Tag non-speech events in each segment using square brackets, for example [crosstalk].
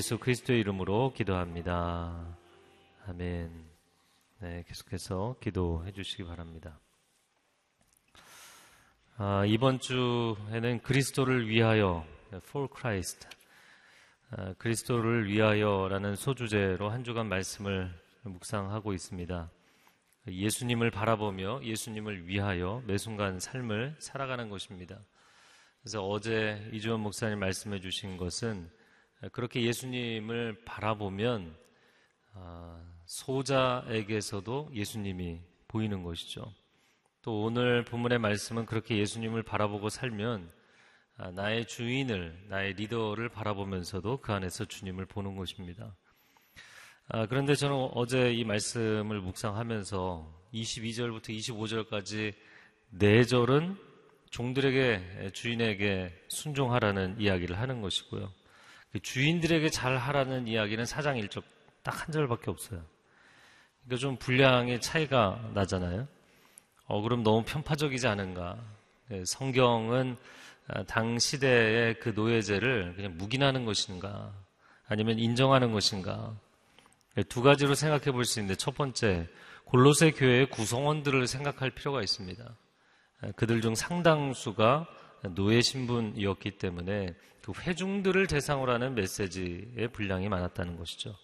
예수 그리스도의 이름으로 기도합니다. 아멘. 네, 계속해서 기도해 주시기 바랍니다. 아, 이번 주에는 그리스도를 위하여, for Christ, 아, 그리스도를 위하여라는 소주제로 한 주간 말씀을 묵상하고 있습니다. 예수님을 바라보며 예수님을 위하여 매 순간 삶을 살아가는 것입니다. 그래서 어제 이주원 목사님 말씀해 주신 것은 그렇게 예수님을 바라보면 아, 소자에게서도 예수님이 보이는 것이죠. 또 오늘 본문의 말씀은 그렇게 예수님을 바라보고 살면 아, 나의 주인을, 나의 리더를 바라보면서도 그 안에서 주님을 보는 것입니다. 아, 그런데 저는 어제 이 말씀을 묵상하면서 22절부터 25절까지 네 절은 종들에게 주인에게 순종하라는 이야기를 하는 것이고요. 그 주인들에게 잘 하라는 이야기는 사장 1절 딱한 절밖에 없어요. 그러니까 좀 분량의 차이가 나잖아요. 어, 그럼 너무 편파적이지 않은가. 네, 성경은 아, 당 시대의 그 노예제를 그냥 묵인하는 것인가. 아니면 인정하는 것인가. 네, 두 가지로 생각해 볼 수 있는데 첫 번째, 골로새 교회의 구성원들을 생각할 필요가 있습니다. 아, 그들 중 상당수가 노예 신분이었기 때문에 그 회중들을 대상으로 하는 메시지의 분량이 많았다는 것이죠.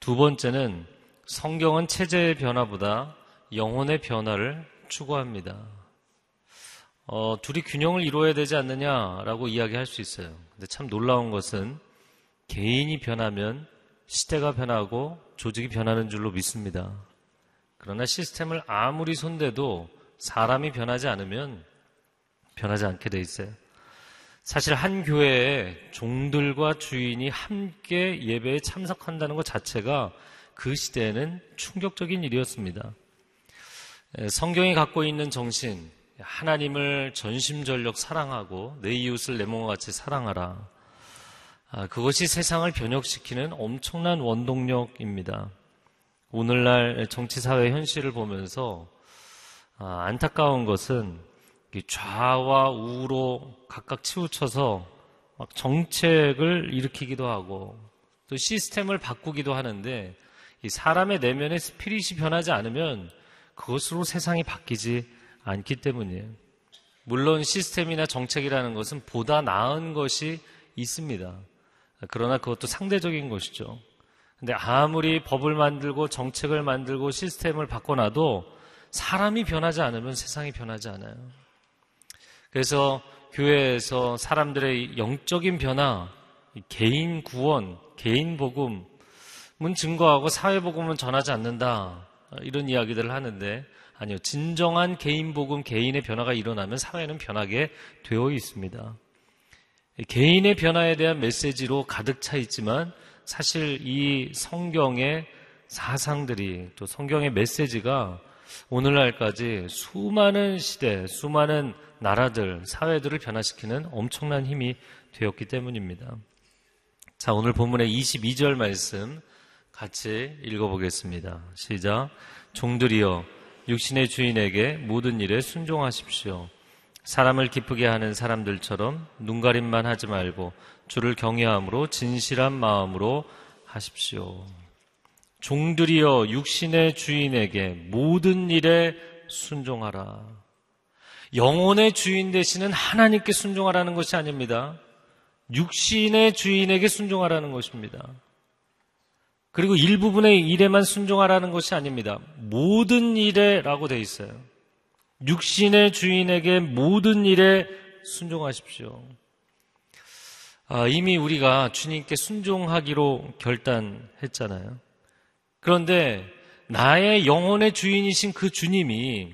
두 번째는 성경은 체제의 변화보다 영혼의 변화를 추구합니다. 어, 둘이 균형을 이루어야 되지 않느냐라고 이야기할 수 있어요. 근데 참 놀라운 것은 개인이 변하면 시대가 변하고 조직이 변하는 줄로 믿습니다. 그러나 시스템을 아무리 손대도 사람이 변하지 않으면 변하지 않게 돼 있어요. 사실 한 교회에 종들과 주인이 함께 예배에 참석한다는 것 자체가 그 시대에는 충격적인 일이었습니다. 성경이 갖고 있는 정신, 하나님을 전심전력 사랑하고 내 이웃을 내 몸과 같이 사랑하라. 아, 그것이 세상을 변혁시키는 엄청난 원동력입니다. 오늘날 정치사회 현실을 보면서 아, 안타까운 것은 좌와 우로 각각 치우쳐서 막 정책을 일으키기도 하고 또 시스템을 바꾸기도 하는데 이 사람의 내면의 스피릿이 변하지 않으면 그것으로 세상이 바뀌지 않기 때문이에요. 물론 시스템이나 정책이라는 것은 보다 나은 것이 있습니다. 그러나 그것도 상대적인 것이죠. 근데 아무리 법을 만들고 정책을 만들고 시스템을 바꿔놔도 사람이 변하지 않으면 세상이 변하지 않아요. 그래서 교회에서 사람들의 영적인 변화, 개인 구원, 개인 복음은 증거하고 사회 복음은 전하지 않는다. 이런 이야기들을 하는데 아니요. 진정한 개인 복음, 개인의 변화가 일어나면 사회는 변하게 되어 있습니다. 개인의 변화에 대한 메시지로 가득 차 있지만 사실 이 성경의 사상들이 또 성경의 메시지가 오늘날까지 수많은 시대, 수많은 나라들, 사회들을 변화시키는 엄청난 힘이 되었기 때문입니다. 자, 오늘 본문의 22절 말씀 같이 읽어보겠습니다. 시작. 종들이여 육신의 주인에게 모든 일에 순종하십시오. 사람을 기쁘게 하는 사람들처럼 눈가림만 하지 말고 주를 경외함으로 진실한 마음으로 하십시오. 종들이여 육신의 주인에게 모든 일에 순종하라. 영혼의 주인 되시는 하나님께 순종하라는 것이 아닙니다. 육신의 주인에게 순종하라는 것입니다. 그리고 일부분의 일에만 순종하라는 것이 아닙니다. 모든 일에라고 되어 있어요. 육신의 주인에게 모든 일에 순종하십시오. 아, 이미 우리가 주님께 순종하기로 결단했잖아요. 그런데 나의 영혼의 주인이신 그 주님이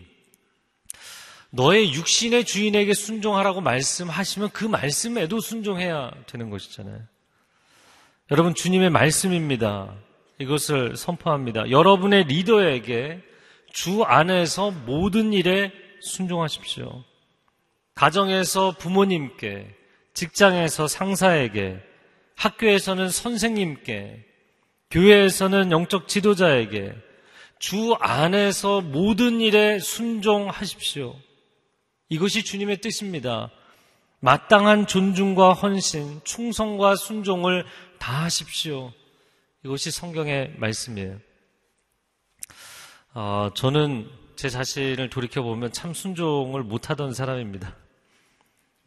너의 육신의 주인에게 순종하라고 말씀하시면 그 말씀에도 순종해야 되는 것이잖아요. 여러분, 주님의 말씀입니다. 이것을 선포합니다. 여러분의 리더에게 주 안에서 모든 일에 순종하십시오. 가정에서 부모님께, 직장에서 상사에게, 학교에서는 선생님께, 교회에서는 영적 지도자에게 주 안에서 모든 일에 순종하십시오. 이것이 주님의 뜻입니다. 마땅한 존중과 헌신, 충성과 순종을 다 하십시오. 이것이 성경의 말씀이에요. 어, 저는 제 자신을 돌이켜보면 참 순종을 못하던 사람입니다.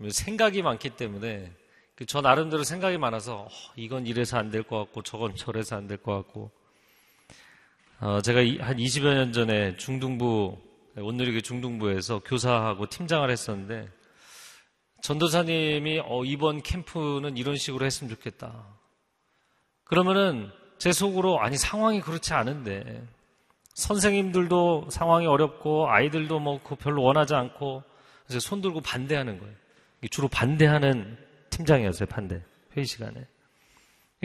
생각이 많기 때문에 그 저 나름대로 생각이 많아서 어, 이건 이래서 안 될 것 같고 저건 저래서 안 될 것 같고 어, 제가 한 20여 년 전에 중등부 온누리교 중등부에서 교사하고 팀장을 했었는데 전도사님이 어, 이번 캠프는 이런 식으로 했으면 좋겠다. 그러면은 제 속으로 아니 상황이 그렇지 않은데 선생님들도 상황이 어렵고 아이들도 뭐 별로 원하지 않고 그래서 손 들고 반대하는 거예요. 주로 반대하는 팀장이었어요. 반대 회의 시간에.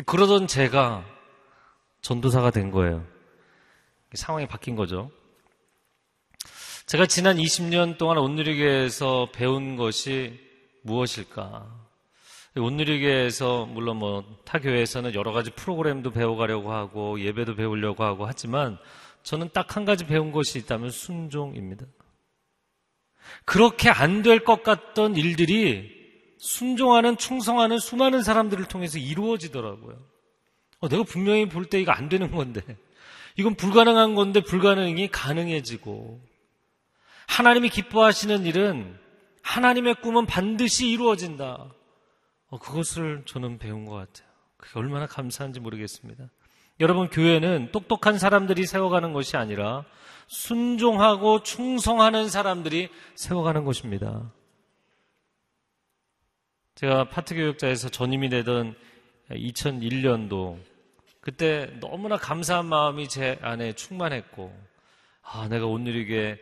그러던 제가 전도사가 된 거예요. 상황이 바뀐 거죠. 제가 지난 20년 동안 온누리교에서 배운 것이 무엇일까? 온누리교에서 물론 뭐 타교회에서는 여러 가지 프로그램도 배워가려고 하고 예배도 배우려고 하고 하지만 저는 딱 한 가지 배운 것이 있다면 순종입니다. 그렇게 안 될 것 같던 일들이 순종하는 충성하는 수많은 사람들을 통해서 이루어지더라고요. 어, 내가 분명히 볼 때 이거 안 되는 건데 이건 불가능한 건데 불가능이 가능해지고 하나님이 기뻐하시는 일은 하나님의 꿈은 반드시 이루어진다. 어, 그것을 저는 배운 것 같아요. 그게 얼마나 감사한지 모르겠습니다. 여러분, 교회는 똑똑한 사람들이 세워가는 것이 아니라 순종하고 충성하는 사람들이 세워가는 것입니다. 제가 파트 교육자에서 전임이 되던 2001년도 그때 너무나 감사한 마음이 제 안에 충만했고 아 내가 온누리교회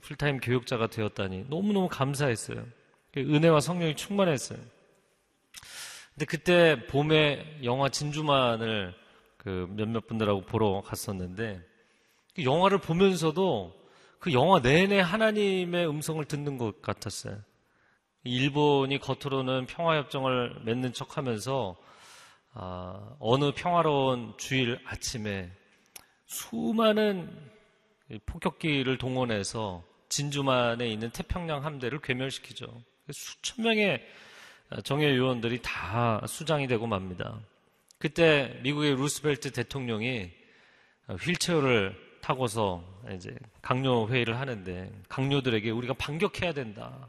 풀타임 교육자가 되었다니 너무너무 감사했어요. 은혜와 성령이 충만했어요. 근데 그때 봄에 영화 진주만을 그 몇몇 분들하고 보러 갔었는데 그 영화를 보면서도 그 영화 내내 하나님의 음성을 듣는 것 같았어요. 일본이 겉으로는 평화협정을 맺는 척 하면서 아, 어느 평화로운 주일 아침에 수많은 폭격기를 동원해서 진주만에 있는 태평양 함대를 괴멸시키죠. 수천 명의 정예 요원들이 다 수장이 되고 맙니다. 그때 미국의 루스벨트 대통령이 휠체어를 타고서 이제 강요 회의를 하는데 강요들에게 우리가 반격해야 된다.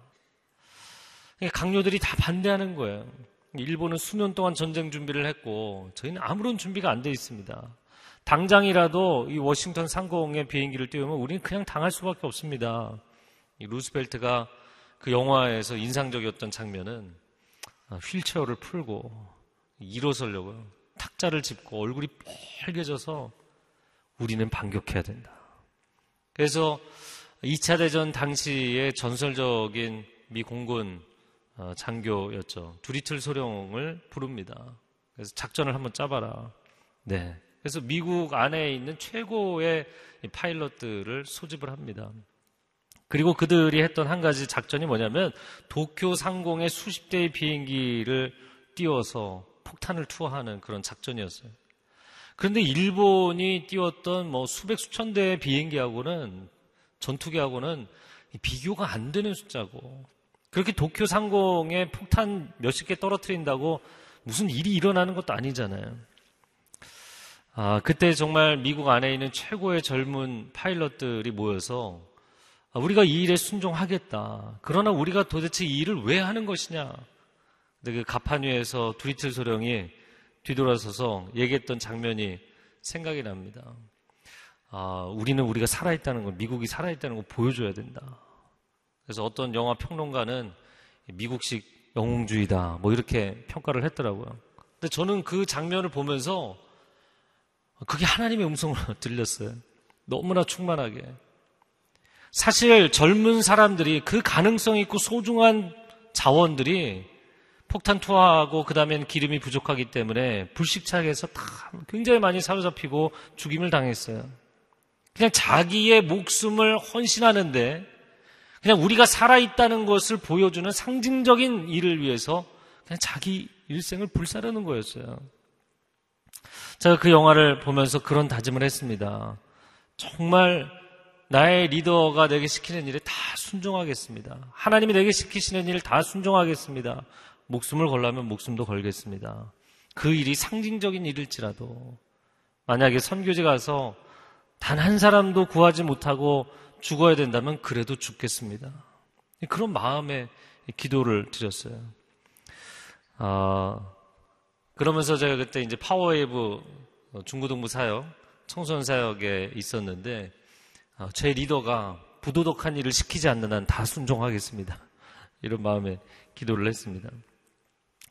강요들이 다 반대하는 거예요. 일본은 수년 동안 전쟁 준비를 했고 저희는 아무런 준비가 안 돼 있습니다. 당장이라도 이 워싱턴 상공의 비행기를 띄우면 우리는 그냥 당할 수밖에 없습니다. 이 루스벨트가 그 영화에서 인상적이었던 장면은 휠체어를 풀고 일어서려고요. 탁자를 짚고 얼굴이 빨개져서 우리는 반격해야 된다. 그래서 2차 대전 당시의 전설적인 미 공군 어, 장교였죠. 두리틀 소령을 부릅니다. 그래서 작전을 한번 짜봐라. 네. 그래서 미국 안에 있는 최고의 파일럿들을 소집을 합니다. 그리고 그들이 했던 한 가지 작전이 뭐냐면 도쿄 상공에 수십 대의 비행기를 띄워서 폭탄을 투하하는 그런 작전이었어요. 그런데 일본이 띄웠던 뭐 수백 수천 대의 비행기하고는 전투기하고는 비교가 안 되는 숫자고 그렇게 도쿄 상공에 폭탄 몇십 개 떨어뜨린다고 무슨 일이 일어나는 것도 아니잖아요. 아, 그때 정말 미국 안에 있는 최고의 젊은 파일럿들이 모여서 아, 우리가 이 일에 순종하겠다. 그러나 우리가 도대체 이 일을 왜 하는 것이냐? 근데 그 가판 위에서 두리틀 소령이 뒤돌아서서 얘기했던 장면이 생각이 납니다. 아, 우리는 우리가 살아있다는 걸, 미국이 살아있다는 걸 보여줘야 된다. 그래서 어떤 영화 평론가는 미국식 영웅주의다, 뭐 이렇게 평가를 했더라고요. 근데 저는 그 장면을 보면서 그게 하나님의 음성으로 [laughs] 들렸어요. 너무나 충만하게. 사실 젊은 사람들이 그 가능성 있고 소중한 자원들이 폭탄 투하하고 그 다음엔 기름이 부족하기 때문에 불식착해서 다 굉장히 많이 사로잡히고 죽임을 당했어요. 그냥 자기의 목숨을 헌신하는데 그냥 우리가 살아있다는 것을 보여주는 상징적인 일을 위해서 그냥 자기 일생을 불사르는 거였어요. 제가 그 영화를 보면서 그런 다짐을 했습니다. 정말 나의 리더가 내게 시키는 일에 다 순종하겠습니다. 하나님이 내게 시키시는 일 다 순종하겠습니다. 목숨을 걸라면 목숨도 걸겠습니다. 그 일이 상징적인 일일지라도 만약에 선교지 가서 단 한 사람도 구하지 못하고 죽어야 된다면 그래도 죽겠습니다. 그런 마음에 기도를 드렸어요. 아, 그러면서 제가 그때 이제 파워웨이브 중고등부 사역, 청소년 사역에 있었는데, 아, 제 리더가 부도덕한 일을 시키지 않는 한 다 순종하겠습니다. [laughs] 이런 마음에 기도를 했습니다.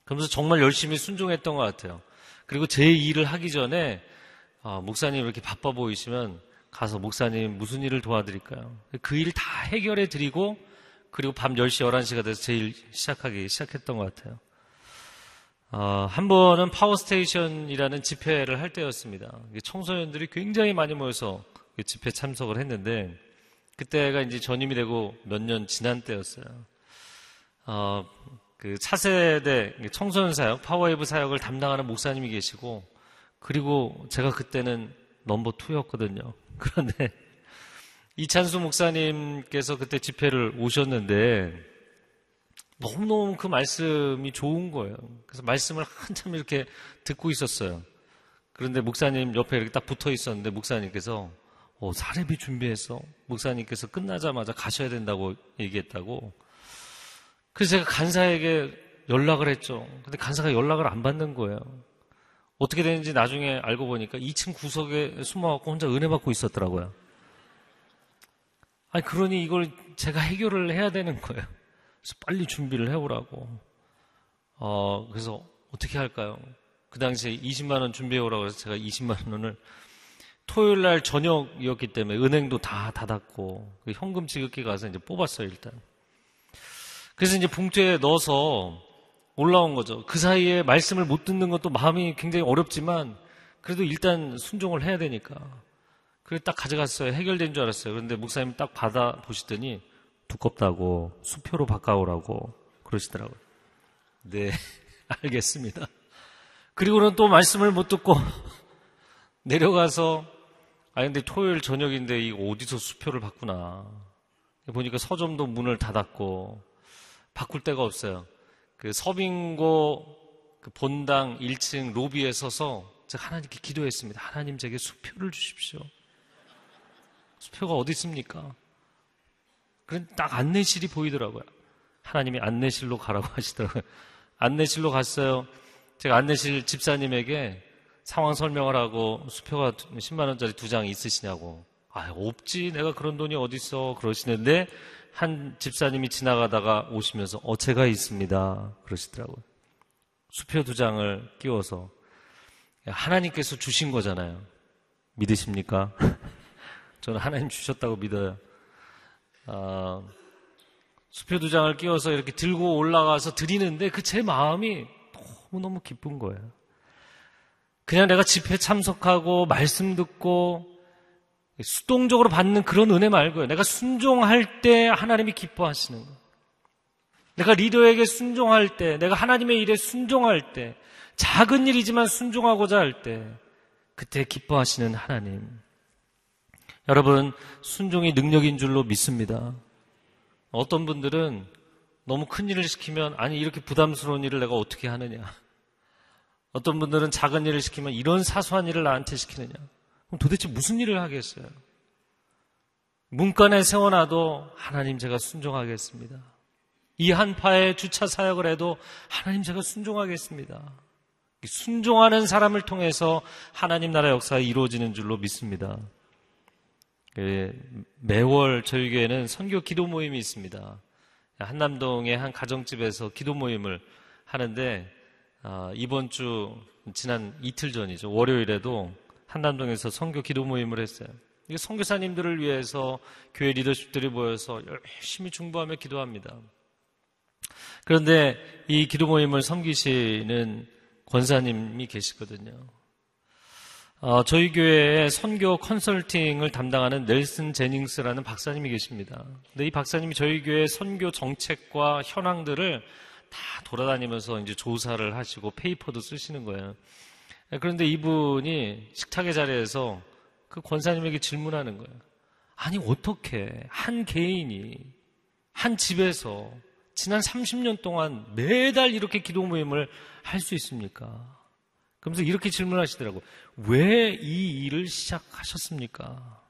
그러면서 정말 열심히 순종했던 것 같아요. 그리고 제 일을 하기 전에 아, 목사님 이렇게 바빠 보이시면 가서 목사님 무슨 일을 도와드릴까요? 그 일 다 해결해 드리고 그리고 밤 10시, 11시가 돼서 제 일 시작하기 시작했던 것 같아요. 어, 한 번은 파워스테이션이라는 집회를 할 때였습니다. 청소년들이 굉장히 많이 모여서 그 집회 참석을 했는데 그때가 이제 전임이 되고 몇 년 지난 때였어요. 어, 그 차세대 청소년 사역, 파워웨이브 사역을 담당하는 목사님이 계시고 그리고 제가 그때는 넘버 투였거든요. [laughs] 그런데 이찬수 목사님께서 그때 집회를 오셨는데 너무너무 그 말씀이 좋은 거예요. 그래서 말씀을 한참 이렇게 듣고 있었어요. 그런데 목사님 옆에 이렇게 딱 붙어 있었는데 목사님께서 어, 사례비 준비해서 목사님께서 끝나자마자 가셔야 된다고 얘기했다고 그래서 제가 간사에게 연락을 했죠. 근데 간사가 연락을 안 받는 거예요. 어떻게 되는지 나중에 알고 보니까 2층 구석에 숨어갖고 혼자 은혜 받고 있었더라고요. 아니, 그러니 이걸 제가 해결을 해야 되는 거예요. 그래서 빨리 준비를 해오라고. 어, 그래서 어떻게 할까요? 그 당시에 20만원 준비해오라고 해서 제가 20만원을 토요일 날 저녁이었기 때문에 은행도 다 닫았고, 그 현금 지급기 가서 이제 뽑았어요, 일단. 그래서 이제 봉투에 넣어서 올라온 거죠. 그 사이에 말씀을 못 듣는 것도 마음이 굉장히 어렵지만 그래도 일단 순종을 해야 되니까. 그래서 딱 가져갔어요. 해결된 줄 알았어요. 그런데 목사님 딱 받아 보시더니 두껍다고 수표로 바꿔오라고 그러시더라고요. 네, [laughs] 알겠습니다. 그리고는 또 말씀을 못 듣고 [laughs] 내려가서 아 근데 토요일 저녁인데 이거 어디서 수표를 바꾸나 보니까 서점도 문을 닫았고 바꿀 데가 없어요. 그 서빙고 그 본당 1층 로비에 서서 제가 하나님께 기도했습니다. 하나님 제게 수표를 주십시오. 수표가 어디 있습니까? 그런 딱 안내실이 보이더라고요. 하나님이 안내실로 가라고 [laughs] 하시더라고요. 안내실로 갔어요. 제가 안내실 집사님에게 상황 설명을 하고 수표가 10만 원짜리 두 장 있으시냐고. 아, 없지. 내가 그런 돈이 어디 있어. 그러시는데 한 집사님이 지나가다가 오시면서 어 제가 있습니다 그러시더라고요. 수표 두 장을 끼워서 하나님께서 주신 거잖아요. 믿으십니까? [laughs] 저는 하나님 주셨다고 믿어요. 어, 수표 두 장을 끼워서 이렇게 들고 올라가서 드리는데 그 제 마음이 너무너무 기쁜 거예요. 그냥 내가 집회 참석하고 말씀 듣고 수동적으로 받는 그런 은혜 말고요. 내가 순종할 때 하나님이 기뻐하시는 거. 내가 리더에게 순종할 때, 내가 하나님의 일에 순종할 때, 작은 일이지만 순종하고자 할 때, 그때 기뻐하시는 하나님. 여러분, 순종이 능력인 줄로 믿습니다. 어떤 분들은 너무 큰 일을 시키면, 아니, 이렇게 부담스러운 일을 내가 어떻게 하느냐. 어떤 분들은 작은 일을 시키면 이런 사소한 일을 나한테 시키느냐. 그럼 도대체 무슨 일을 하겠어요? 문간에 세워놔도 하나님 제가 순종하겠습니다. 이 한파에 주차 사역을 해도 하나님 제가 순종하겠습니다. 순종하는 사람을 통해서 하나님 나라 역사가 이루어지는 줄로 믿습니다. 예, 매월 저희 교회는 선교 기도 모임이 있습니다. 한남동의 한 가정집에서 기도 모임을 하는데 아, 이번 주 지난 이틀 전이죠. 월요일에도 한남동에서 선교 기도 모임을 했어요. 이게 선교사님들을 위해서 교회 리더십들이 모여서 열심히 중보하며 기도합니다. 그런데 이 기도 모임을 섬기시는 권사님이 계시거든요. 어, 저희 교회에 선교 컨설팅을 담당하는 넬슨 제닝스라는 박사님이 계십니다. 근데 이 박사님이 저희 교회 선교 정책과 현황들을 다 돌아다니면서 이제 조사를 하시고 페이퍼도 쓰시는 거예요. 예, 그런데 이분이 식탁의 자리에서 그 권사님에게 질문하는 거예요. 아니, 어떻게 한 개인이 한 집에서 지난 30년 동안 매달 이렇게 기도 모임을 할 수 있습니까? 그러면서 이렇게 질문하시더라고. 왜 이 일을 시작하셨습니까?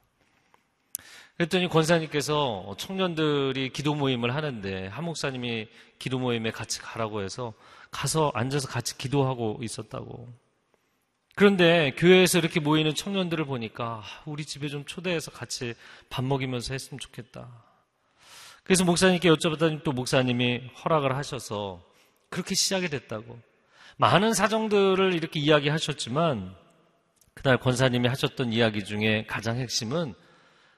그랬더니 권사님께서 청년들이 기도 모임을 하는데 한 목사님이 기도 모임에 같이 가라고 해서 가서 앉아서 같이 기도하고 있었다고. 그런데 교회에서 이렇게 모이는 청년들을 보니까 우리 집에 좀 초대해서 같이 밥 먹이면서 했으면 좋겠다. 그래서 목사님께 여쭤봤더니 또 목사님이 허락을 하셔서 그렇게 시작이 됐다고. 많은 사정들을 이렇게 이야기하셨지만 그날 권사님이 하셨던 이야기 중에 가장 핵심은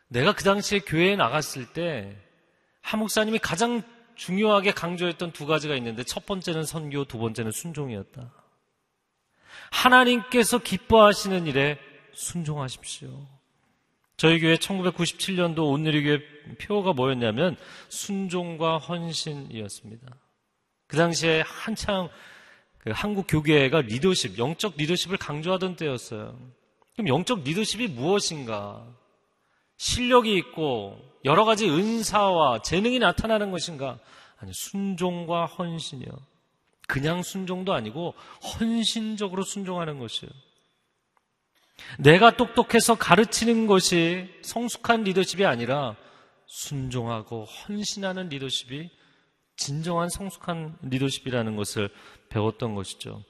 내가 그 당시에 교회에 나갔을 때 한 목사님이 가장 중요하게 강조했던 두 가지가 있는데 첫 번째는 선교, 두 번째는 순종이었다. 하나님께서 기뻐하시는 일에 순종하십시오. 저희 교회 1997년도 온누리교회 표가 뭐였냐면 순종과 헌신이었습니다. 그 당시에 한창 그 한국 교계가 리더십, 영적 리더십을 강조하던 때였어요. 그럼 영적 리더십이 무엇인가? 실력이 있고 여러 가지 은사와 재능이 나타나는 것인가? 아니, 순종과 헌신이요. 그냥 순종도 아니고 헌신적으로 순종하는 것이에요. 내가 똑똑해서 가르치는 것이 성숙한 리더십이 아니라 순종하고 헌신하는 리더십이 진정한 성숙한 리더십이라는 것을 배웠던 것이죠.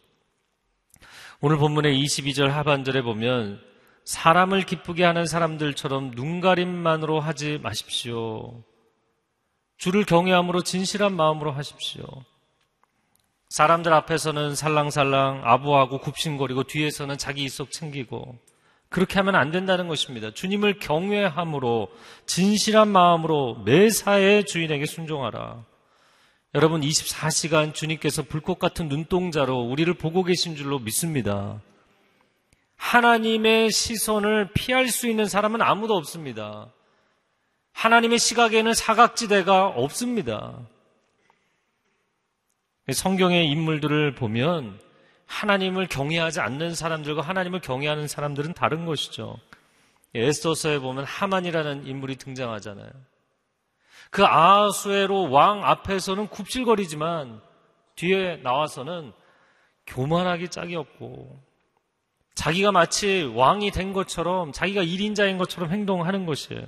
오늘 본문의 22절 하반절에 보면 사람을 기쁘게 하는 사람들처럼 눈가림만으로 하지 마십시오. 주를 경외함으로 진실한 마음으로 하십시오. 사람들 앞에서는 살랑살랑 아부하고 굽신거리고 뒤에서는 자기 이속 챙기고 그렇게 하면 안 된다는 것입니다. 주님을 경외함으로 진실한 마음으로 매사에 주인에게 순종하라. 여러분 24시간 주님께서 불꽃 같은 눈동자로 우리를 보고 계신 줄로 믿습니다. 하나님의 시선을 피할 수 있는 사람은 아무도 없습니다. 하나님의 시각에는 사각지대가 없습니다. 성경의 인물들을 보면 하나님을 경외하지 않는 사람들과 하나님을 경외하는 사람들은 다른 것이죠. 에스더서에 보면 하만이라는 인물이 등장하잖아요. 그 아수에로 왕 앞에서는 굽실거리지만 뒤에 나와서는 교만하기 짝이 없고 자기가 마치 왕이 된 것처럼 자기가 1인자인 것처럼 행동하는 것이에요.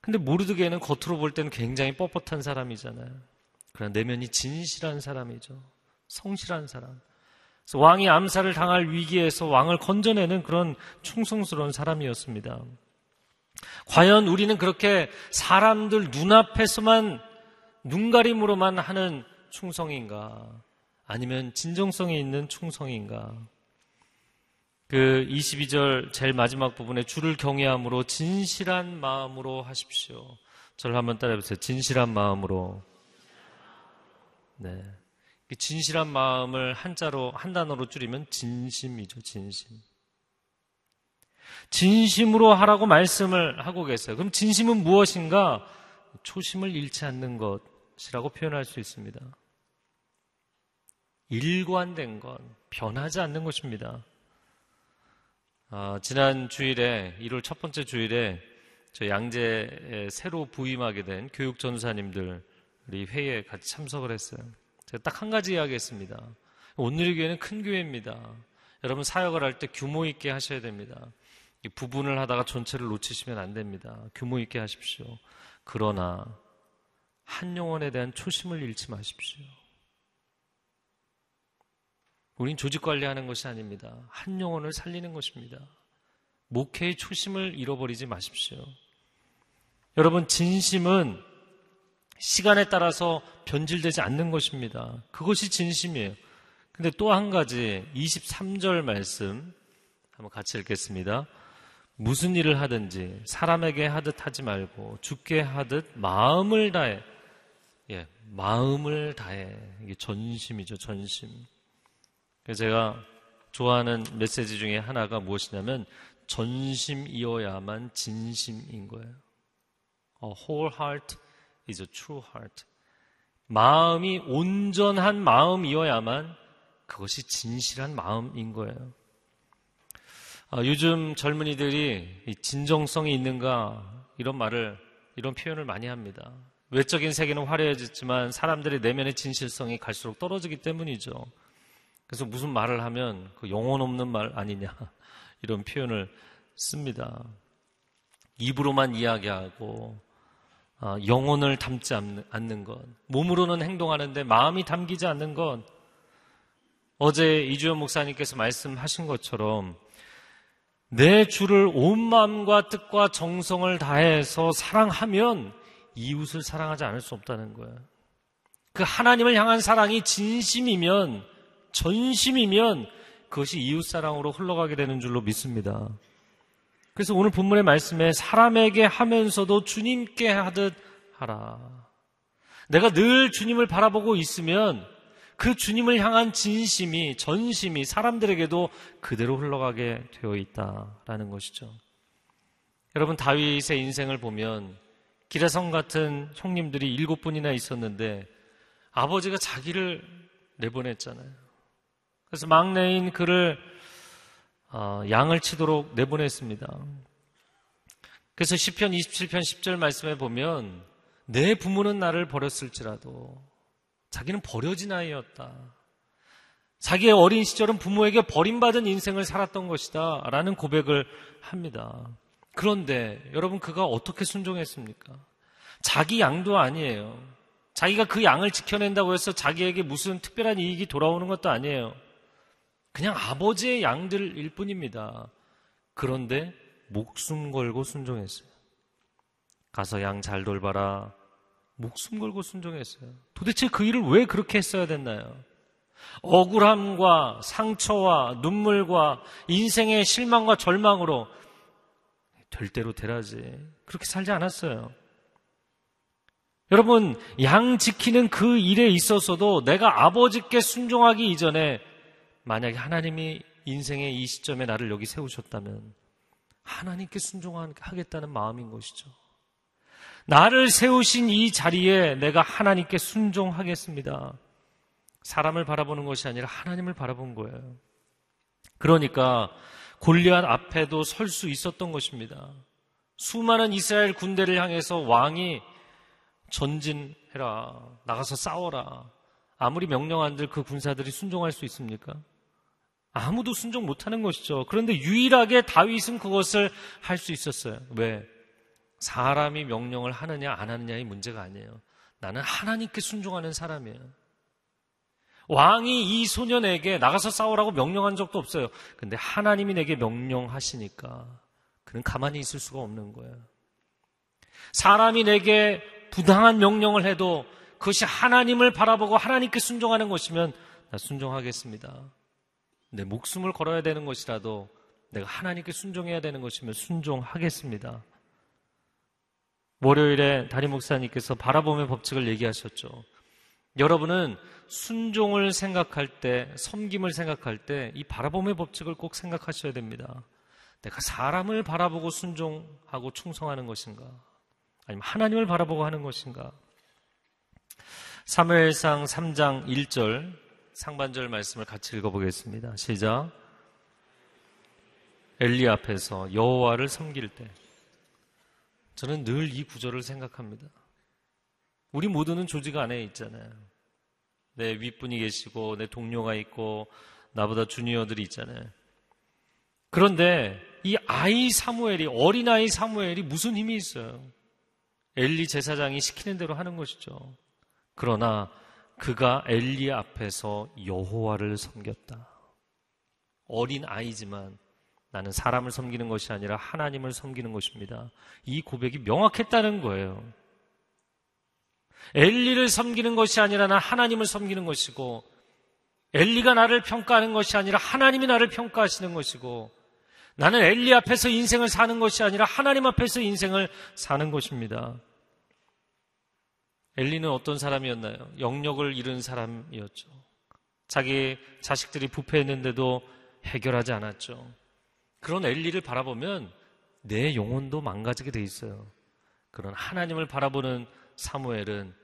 근데 모르드게는 겉으로 볼 때는 굉장히 뻣뻣한 사람이잖아요. 그러나 내면이 진실한 사람이죠. 성실한 사람. 왕이 암살을 당할 위기에서 왕을 건져내는 그런 충성스러운 사람이었습니다. 과연 우리는 그렇게 사람들 눈앞에서만 눈가림으로만 하는 충성인가? 아니면 진정성이 있는 충성인가? 그 22절 제일 마지막 부분에 주를 경외함으로 진실한 마음으로 하십시오. 저를 한번 따라해 보세요. 진실한 마음으로. 네. 진실한 마음을 한자로 한 단어로 줄이면 진심이죠. 진심. 진심으로 하라고 말씀을 하고 계세요. 그럼 진심은 무엇인가? 초심을 잃지 않는 것이라고 표현할 수 있습니다. 일관된 것, 변하지 않는 것입니다. 어, 지난 주일에 1월 첫 번째 주일에 저 양재에 새로 부임하게 된 교육 전사님들 이 회의에 같이 참석을 했어요. 제가 딱 한 가지 이야기했습니다. 오늘의 교회는 큰 교회입니다. 여러분 사역을 할 때 규모 있게 하셔야 됩니다. 부분을 하다가 전체를 놓치시면 안 됩니다. 규모 있게 하십시오. 그러나 한 영혼에 대한 초심을 잃지 마십시오. 우린 조직 관리하는 것이 아닙니다. 한 영혼을 살리는 것입니다. 목회의 초심을 잃어버리지 마십시오. 여러분, 진심은 시간에 따라서 변질되지 않는 것입니다. 그것이 진심이에요. 근데 또 한 가지, 23절 말씀, 한번 같이 읽겠습니다. 무슨 일을 하든지 사람에게 하듯 하지 말고 죽게 하듯 마음을 다해. 예, 마음을 다해. 이게 전심이죠, 전심. 제가 좋아하는 메시지 중에 하나가 무엇이냐면 전심이어야만 진심인 거예요. A whole heart is a true heart. 마음이 온전한 마음이어야만 그것이 진실한 마음인 거예요. 아, 요즘 젊은이들이 진정성이 있는가 이런 말을 이런 표현을 많이 합니다. 외적인 세계는 화려해졌지만 사람들의 내면의 진실성이 갈수록 떨어지기 때문이죠. 그래서 무슨 말을 하면 그 영혼 없는 말 아니냐 [laughs] 이런 표현을 씁니다. 입으로만 이야기하고 아, 영혼을 담지 않는 것, 몸으로는 행동하는데 마음이 담기지 않는 것. 어제 이주연 목사님께서 말씀하신 것처럼 내 주를 온 마음과 뜻과 정성을 다해서 사랑하면 이웃을 사랑하지 않을 수 없다는 거예요. 그 하나님을 향한 사랑이 진심이면 전심이면 그것이 이웃 사랑으로 흘러가게 되는 줄로 믿습니다. 그래서 오늘 본문의 말씀에 사람에게 하면서도 주님께 하듯 하라. 내가 늘 주님을 바라보고 있으면 그 주님을 향한 진심이, 전심이 사람들에게도 그대로 흘러가게 되어 있다라는 것이죠. 여러분, 다윗의 인생을 보면 기라성 같은 형님들이 일곱 분이나 있었는데 아버지가 자기를 내보냈잖아요. 그래서 막내인 그를 어, 양을 치도록 내보냈습니다. 그래서 시편 27편 10절 말씀에 보면 내 부모는 나를 버렸을지라도 자기는 버려진 아이였다. 자기의 어린 시절은 부모에게 버림받은 인생을 살았던 것이다. 라는 고백을 합니다. 그런데 여러분 그가 어떻게 순종했습니까? 자기 양도 아니에요. 자기가 그 양을 지켜낸다고 해서 자기에게 무슨 특별한 이익이 돌아오는 것도 아니에요. 그냥 아버지의 양들일 뿐입니다. 그런데 목숨 걸고 순종했어요. 가서 양 잘 돌봐라. 목숨 걸고 순종했어요. 도대체 그 일을 왜 그렇게 했어야 됐나요? 억울함과 상처와 눈물과 인생의 실망과 절망으로 될 대로 되라지. 그렇게 살지 않았어요. 여러분, 양 지키는 그 일에 있어서도 내가 아버지께 순종하기 이전에 만약에 하나님이 인생의 이 시점에 나를 여기 세우셨다면 하나님께 순종하겠다는 마음인 것이죠. 나를 세우신 이 자리에 내가 하나님께 순종하겠습니다. 사람을 바라보는 것이 아니라 하나님을 바라본 거예요. 그러니까 골리앗 앞에도 설 수 있었던 것입니다. 수많은 이스라엘 군대를 향해서 왕이 전진해라. 나가서 싸워라. 아무리 명령한들 그 군사들이 순종할 수 있습니까? 아무도 순종 못하는 것이죠. 그런데 유일하게 다윗은 그것을 할 수 있었어요. 왜? 사람이 명령을 하느냐 안 하느냐의 문제가 아니에요. 나는 하나님께 순종하는 사람이에요. 왕이 이 소년에게 나가서 싸우라고 명령한 적도 없어요. 근데 하나님이 내게 명령하시니까 그는 가만히 있을 수가 없는 거예요. 사람이 내게 부당한 명령을 해도 그것이 하나님을 바라보고 하나님께 순종하는 것이면 나 순종하겠습니다. 내 목숨을 걸어야 되는 것이라도 내가 하나님께 순종해야 되는 것이면 순종하겠습니다. 월요일에 다리 목사님께서 바라봄의 법칙을 얘기하셨죠. 여러분은 순종을 생각할 때, 섬김을 생각할 때 이 바라봄의 법칙을 꼭 생각하셔야 됩니다. 내가 사람을 바라보고 순종하고 충성하는 것인가? 아니면 하나님을 바라보고 하는 것인가? 사무엘상 3장 1절 상반절 말씀을 같이 읽어보겠습니다. 시작. 엘리 앞에서 여호와를 섬길 때 저는 늘 이 구절을 생각합니다. 우리 모두는 조직 안에 있잖아요. 내 윗분이 계시고 내 동료가 있고 나보다 주니어들이 있잖아요. 그런데 이 아이 사무엘이 어린아이 사무엘이 무슨 힘이 있어요? 엘리 제사장이 시키는 대로 하는 것이죠. 그러나 그가 엘리 앞에서 여호와를 섬겼다. 어린 아이지만 나는 사람을 섬기는 것이 아니라 하나님을 섬기는 것입니다. 이 고백이 명확했다는 거예요. 엘리를 섬기는 것이 아니라 나 하나님을 섬기는 것이고 엘리가 나를 평가하는 것이 아니라 하나님이 나를 평가하시는 것이고 나는 엘리 앞에서 인생을 사는 것이 아니라 하나님 앞에서 인생을 사는 것입니다. 엘리는 어떤 사람이었나요? 영역을 잃은 사람이었죠. 자기 자식들이 부패했는데도 해결하지 않았죠. 그런 엘리를 바라보면 내 영혼도 망가지게 돼 있어요. 그런 하나님을 바라보는 사무엘은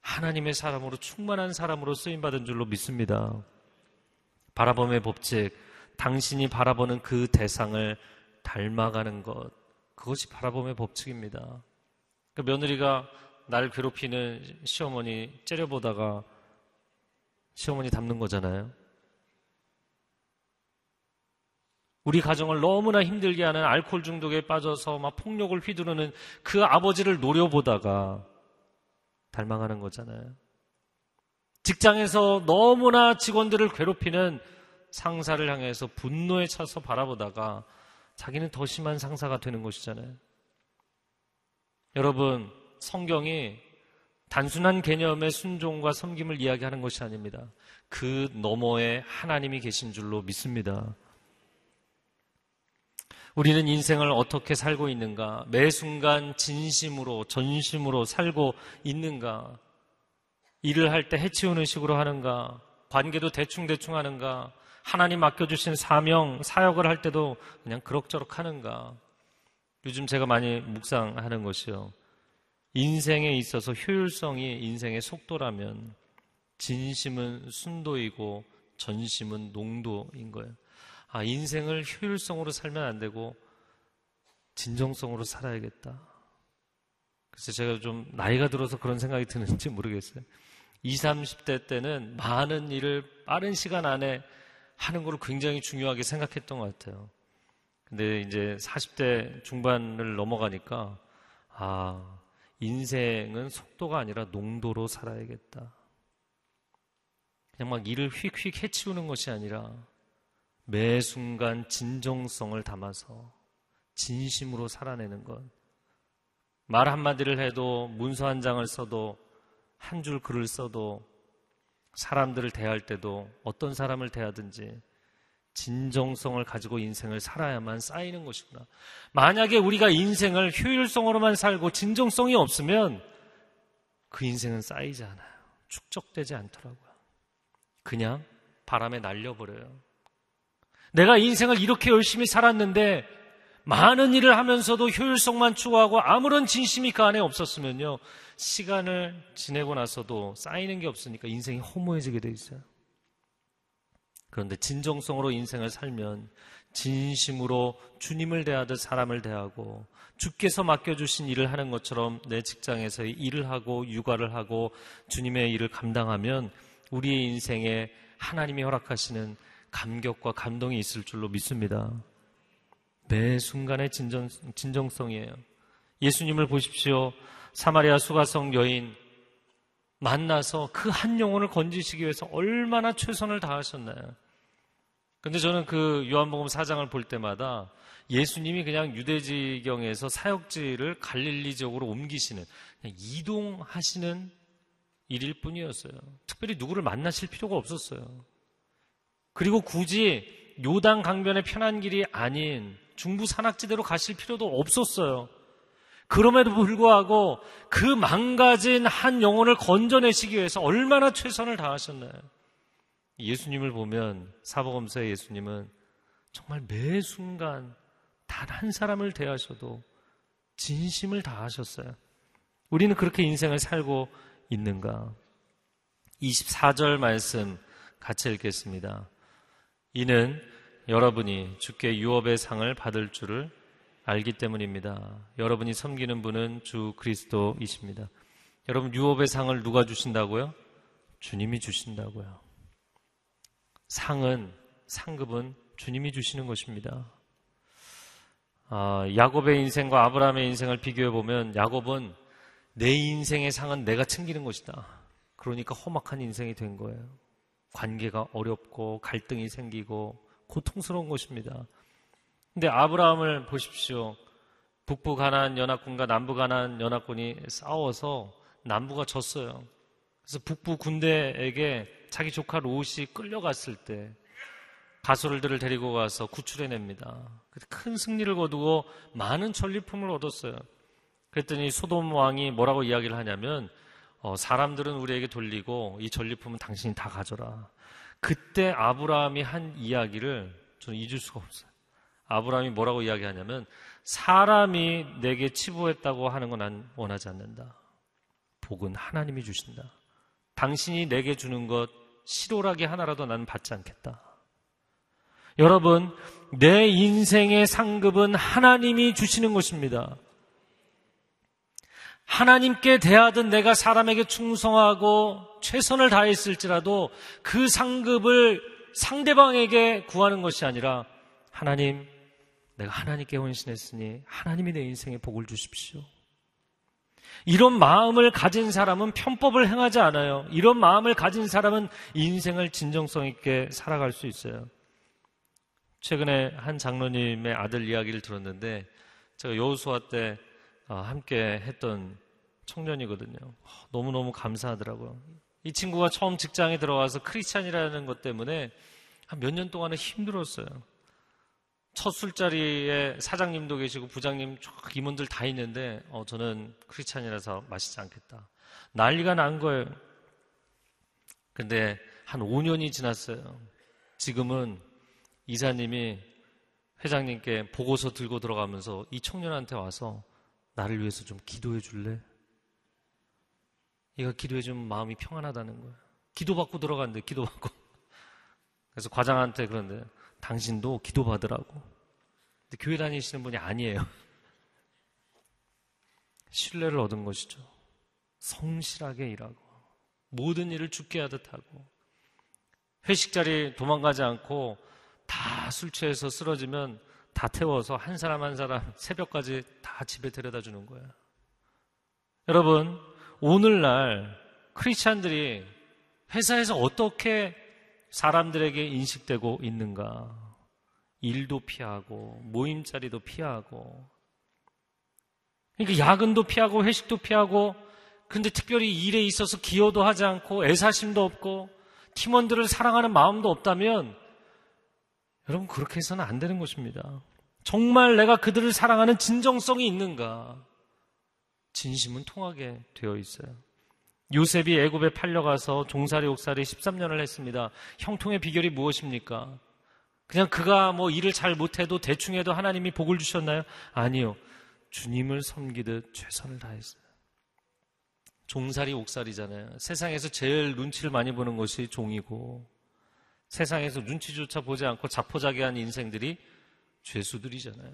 하나님의 사람으로 충만한 사람으로 쓰임받은 줄로 믿습니다. 바라봄의 법칙, 당신이 바라보는 그 대상을 닮아가는 것, 그것이 바라봄의 법칙입니다. 그 며느리가 나를 괴롭히는 시어머니 째려보다가 시어머니 닮는 거잖아요. 우리 가정을 너무나 힘들게 하는 알코올 중독에 빠져서 막 폭력을 휘두르는 그 아버지를 노려보다가 닮아가는 거잖아요. 직장에서 너무나 직원들을 괴롭히는 상사를 향해서 분노에 차서 바라보다가 자기는 더 심한 상사가 되는 것이잖아요. 여러분, 성경이 단순한 개념의 순종과 섬김을 이야기하는 것이 아닙니다. 그 너머에 하나님이 계신 줄로 믿습니다. 우리는 인생을 어떻게 살고 있는가? 매 순간 진심으로, 전심으로 살고 있는가? 일을 할 때 해치우는 식으로 하는가? 관계도 대충대충 하는가? 하나님 맡겨주신 사명, 사역을 할 때도 그냥 그럭저럭 하는가? 요즘 제가 많이 묵상하는 것이요. 인생에 있어서 효율성이 인생의 속도라면 진심은 순도이고 전심은 농도인 거예요. 아, 인생을 효율성으로 살면 안 되고 진정성으로 살아야겠다. 그래서 제가 좀 나이가 들어서 그런 생각이 드는지 모르겠어요. 20, 30대 때는 많은 일을 빠른 시간 안에 하는 걸 굉장히 중요하게 생각했던 것 같아요. 근데 이제 40대 중반을 넘어가니까, 아, 인생은 속도가 아니라 농도로 살아야겠다. 그냥 막 일을 휙휙 해치우는 것이 아니라 매 순간 진정성을 담아서 진심으로 살아내는 것. 말 한마디를 해도 문서 한 장을 써도 한 줄 글을 써도 사람들을 대할 때도 어떤 사람을 대하든지 진정성을 가지고 인생을 살아야만 쌓이는 것이구나. 만약에 우리가 인생을 효율성으로만 살고 진정성이 없으면 그 인생은 쌓이지 않아요. 축적되지 않더라고요. 그냥 바람에 날려버려요. 내가 인생을 이렇게 열심히 살았는데 많은 일을 하면서도 효율성만 추구하고 아무런 진심이 그 안에 없었으면요. 시간을 지내고 나서도 쌓이는 게 없으니까 인생이 허무해지게 돼 있어요. 그런데 진정성으로 인생을 살면 진심으로 주님을 대하듯 사람을 대하고 주께서 맡겨주신 일을 하는 것처럼 내 직장에서 일을 하고 육아를 하고 주님의 일을 감당하면 우리의 인생에 하나님이 허락하시는 감격과 감동이 있을 줄로 믿습니다. 매 순간의 진정, 진정성이에요. 예수님을 보십시오. 사마리아 수가성 여인 만나서 그 한 영혼을 건지시기 위해서 얼마나 최선을 다하셨나요? 근데 저는 그 요한복음 4장을 볼 때마다 예수님이 그냥 유대지경에서 사역지를 갈릴리 지역으로 옮기시는 이동하시는 일일 뿐이었어요. 특별히 누구를 만나실 필요가 없었어요. 그리고 굳이 요단 강변의 편한 길이 아닌 중부 산악지대로 가실 필요도 없었어요. 그럼에도 불구하고 그 망가진 한 영혼을 건져내시기 위해서 얼마나 최선을 다하셨나요? 예수님을 보면 사복음서의 예수님은 정말 매 순간 단 한 사람을 대하셔도 진심을 다하셨어요. 우리는 그렇게 인생을 살고 있는가? 24절 말씀 같이 읽겠습니다. 이는 여러분이 주께 유업의 상을 받을 줄을 알기 때문입니다. 여러분이 섬기는 분은 주 그리스도이십니다. 여러분 유업의 상을 누가 주신다고요? 주님이 주신다고요. 상은 상급은 주님이 주시는 것입니다. 아, 야곱의 인생과 아브라함의 인생을 비교해 보면 야곱은 내 인생의 상은 내가 챙기는 것이다. 그러니까 험악한 인생이 된 거예요. 관계가 어렵고 갈등이 생기고 고통스러운 것입니다. 근데 아브라함을 보십시오. 북부 가난 연합군과 남부 가난 연합군이 싸워서 남부가 졌어요. 그래서 북부 군대에게 자기 조카 롯이 끌려갔을 때 가솔들을 데리고 가서 구출해냅니다. 큰 승리를 거두고 많은 전리품을 얻었어요. 그랬더니 소돔 왕이 뭐라고 이야기를 하냐면 어, 사람들은 우리에게 돌리고 이 전리품은 당신이 다 가져라. 그때 아브라함이 한 이야기를 저는 잊을 수가 없어요. 아브라함이 뭐라고 이야기하냐면 사람이 내게 치부했다고 하는 건 난 원하지 않는다. 복은 하나님이 주신다. 당신이 내게 주는 것 시로라기 하나라도 나는 받지 않겠다. 여러분, 내 인생의 상급은 하나님이 주시는 것입니다. 하나님께 대하든 내가 사람에게 충성하고 최선을 다했을지라도 그 상급을 상대방에게 구하는 것이 아니라 하나님, 내가 하나님께 헌신했으니 하나님이 내 인생에 복을 주십시오. 이런 마음을 가진 사람은 편법을 행하지 않아요. 이런 마음을 가진 사람은 인생을 진정성 있게 살아갈 수 있어요. 최근에 한 장로님의 아들 이야기를 들었는데 제가 여우수화 때 아, 함께 했던 청년이거든요. 너무너무 감사하더라고요. 이 친구가 처음 직장에 들어가서 크리스찬이라는 것 때문에 한 몇 년 동안은 힘들었어요. 첫 술자리에 사장님도 계시고 부장님 쫙 임원들 다 있는데 어, 저는 크리스찬이라서 마시지 않겠다. 난리가 난 거예요. 근데 한 5년이 지났어요. 지금은 이사님이 회장님께 보고서 들고 들어가면서 이 청년한테 와서 나를 위해서 좀 기도해 줄래? 얘가 기도해 주면 마음이 평안하다는 거예요. 기도받고 들어갔는데 기도받고. 그래서 과장한테 그런데 당신도 기도받으라고. 근데 교회 다니시는 분이 아니에요. [laughs] 신뢰를 얻은 것이죠. 성실하게 일하고 모든 일을 죽게 하듯 하고 회식 자리 도망가지 않고 다 술 취해서 쓰러지면 다 태워서 한 사람 한 사람 새벽까지 다 집에 데려다 주는 거예요. 여러분, 오늘날 크리스찬들이 회사에서 어떻게 사람들에게 인식되고 있는가? 일도 피하고 모임 자리도 피하고 그러니까 야근도 피하고 회식도 피하고 근데 특별히 일에 있어서 기여도 하지 않고 애사심도 없고 팀원들을 사랑하는 마음도 없다면 여러분 그렇게 해서는 안 되는 것입니다. 정말 내가 그들을 사랑하는 진정성이 있는가? 진심은 통하게 되어 있어요. 요셉이 애굽에 팔려가서 종살이 옥살이 13년을 했습니다. 형통의 비결이 무엇입니까? 그냥 그가 뭐 일을 잘 못해도 대충 해도 하나님이 복을 주셨나요? 아니요. 주님을 섬기듯 최선을 다했어요. 종살이 옥살이잖아요. 세상에서 제일 눈치를 많이 보는 것이 종이고 세상에서 눈치조차 보지 않고 자포자기한 인생들이 죄수들이잖아요.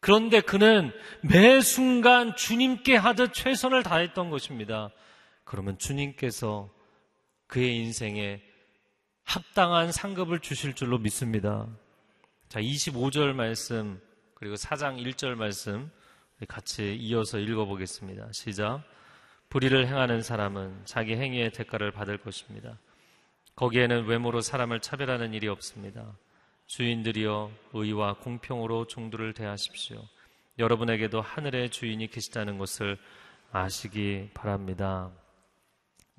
그런데 그는 매 순간 주님께 하듯 최선을 다했던 것입니다. 그러면 주님께서 그의 인생에 합당한 상급을 주실 줄로 믿습니다. 자, 25절 말씀, 그리고 4장 1절 말씀 같이 이어서 읽어보겠습니다. 시작. 불의를 행하는 사람은 자기 행위의 대가를 받을 것입니다. 거기에는 외모로 사람을 차별하는 일이 없습니다. 주인들이여 의와 공평으로 종들을 대하십시오. 여러분에게도 하늘의 주인이 계시다는 것을 아시기 바랍니다.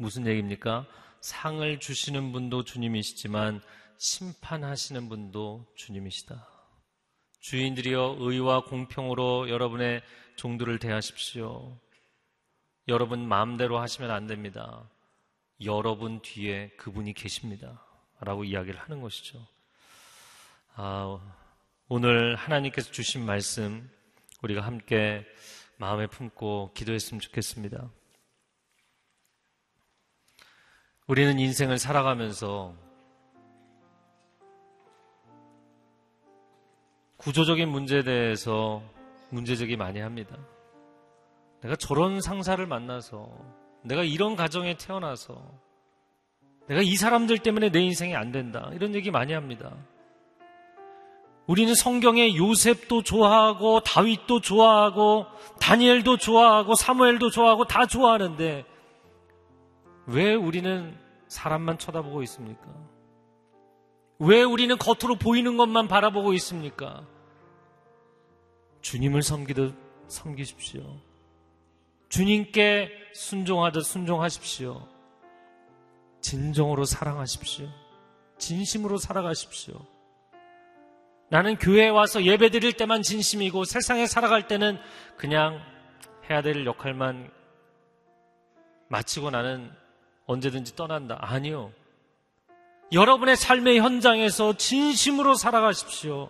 무슨 얘기입니까? 상을 주시는 분도 주님이시지만 심판하시는 분도 주님이시다. 주인들이여 의와 공평으로 여러분의 종들을 대하십시오. 여러분 마음대로 하시면 안 됩니다. 여러분 뒤에 그분이 계십니다. 라고 이야기를 하는 것이죠. 아, 오늘 하나님께서 주신 말씀 우리가 함께 마음에 품고 기도했으면 좋겠습니다. 우리는 인생을 살아가면서 구조적인 문제에 대해서 문제제기 많이 합니다. 내가 저런 상사를 만나서 내가 이런 가정에 태어나서 내가 이 사람들 때문에 내 인생이 안 된다. 이런 얘기 많이 합니다. 우리는 성경에 요셉도 좋아하고 다윗도 좋아하고 다니엘도 좋아하고 사무엘도 좋아하고 다 좋아하는데 왜 우리는 사람만 쳐다보고 있습니까? 왜 우리는 겉으로 보이는 것만 바라보고 있습니까? 주님을 섬기듯 섬기십시오. 주님께 순종하듯 순종하십시오. 진정으로 사랑하십시오. 진심으로 살아가십시오. 나는 교회에 와서 예배 드릴 때만 진심이고 세상에 살아갈 때는 그냥 해야 될 역할만 마치고 나는 언제든지 떠난다. 아니요. 여러분의 삶의 현장에서 진심으로 살아가십시오.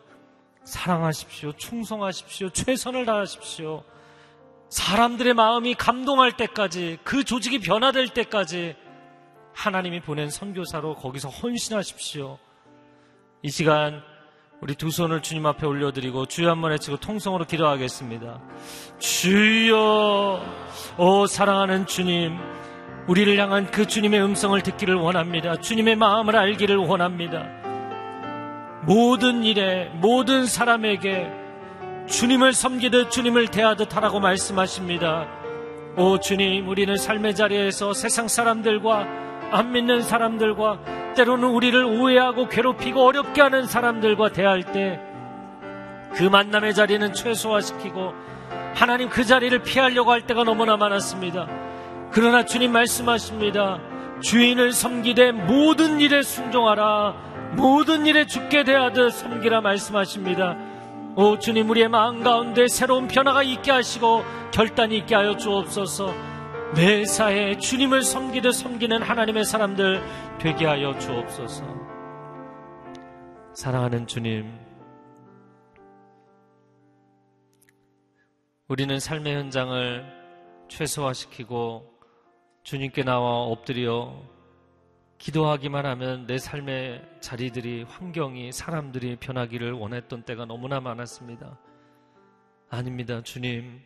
사랑하십시오. 충성하십시오. 최선을 다하십시오. 사람들의 마음이 감동할 때까지 그 조직이 변화될 때까지 하나님이 보낸 선교사로 거기서 헌신하십시오. 이 시간 우리 두 손을 주님 앞에 올려드리고 주여 한번 외치고 통성으로 기도하겠습니다. 주여, 오 사랑하는 주님, 우리를 향한 그 주님의 음성을 듣기를 원합니다. 주님의 마음을 알기를 원합니다. 모든 일에 모든 사람에게 주님을 섬기듯 주님을 대하듯 하라고 말씀하십니다. 오 주님, 우리는 삶의 자리에서 세상 사람들과 안 믿는 사람들과 때로는 우리를 오해하고 괴롭히고 어렵게 하는 사람들과 대할 때 그 만남의 자리는 최소화시키고 하나님 그 자리를 피하려고 할 때가 너무나 많았습니다. 그러나 주님 말씀하십니다. 주인을 섬기되 모든 일에 순종하라. 모든 일에 죽게 대하듯 섬기라 말씀하십니다. 오 주님 우리의 마음 가운데 새로운 변화가 있게 하시고 결단이 있게 하여 주옵소서. 매사에 주님을 섬기듯 섬기는 하나님의 사람들 되게 하여 주옵소서. 사랑하는 주님, 우리는 삶의 현장을 최소화시키고 주님께 나와 엎드려 기도하기만 하면 내 삶의 자리들이, 환경이, 사람들이 변하기를 원했던 때가 너무나 많았습니다. 아닙니다, 주님.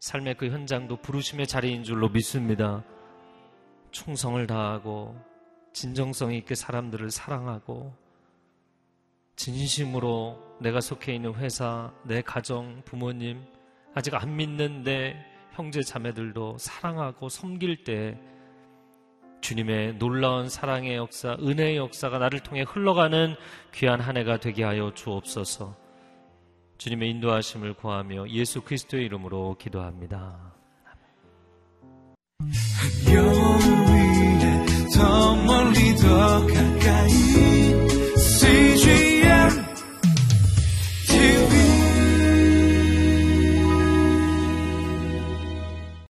삶의 그 현장도 부르심의 자리인 줄로 믿습니다. 충성을 다하고 진정성 있게 사람들을 사랑하고 진심으로 내가 속해 있는 회사, 내 가정, 부모님, 아직 안 믿는 내 형제 자매들도 사랑하고 섬길 때 주님의 놀라운 사랑의 역사, 은혜의 역사가 나를 통해 흘러가는 귀한 한 해가 되게 하여 주옵소서. 주님의 인도하심을 구하며 예수 그리스도의 이름으로 기도합니다. 요 그 위에 더 멀리 더 가.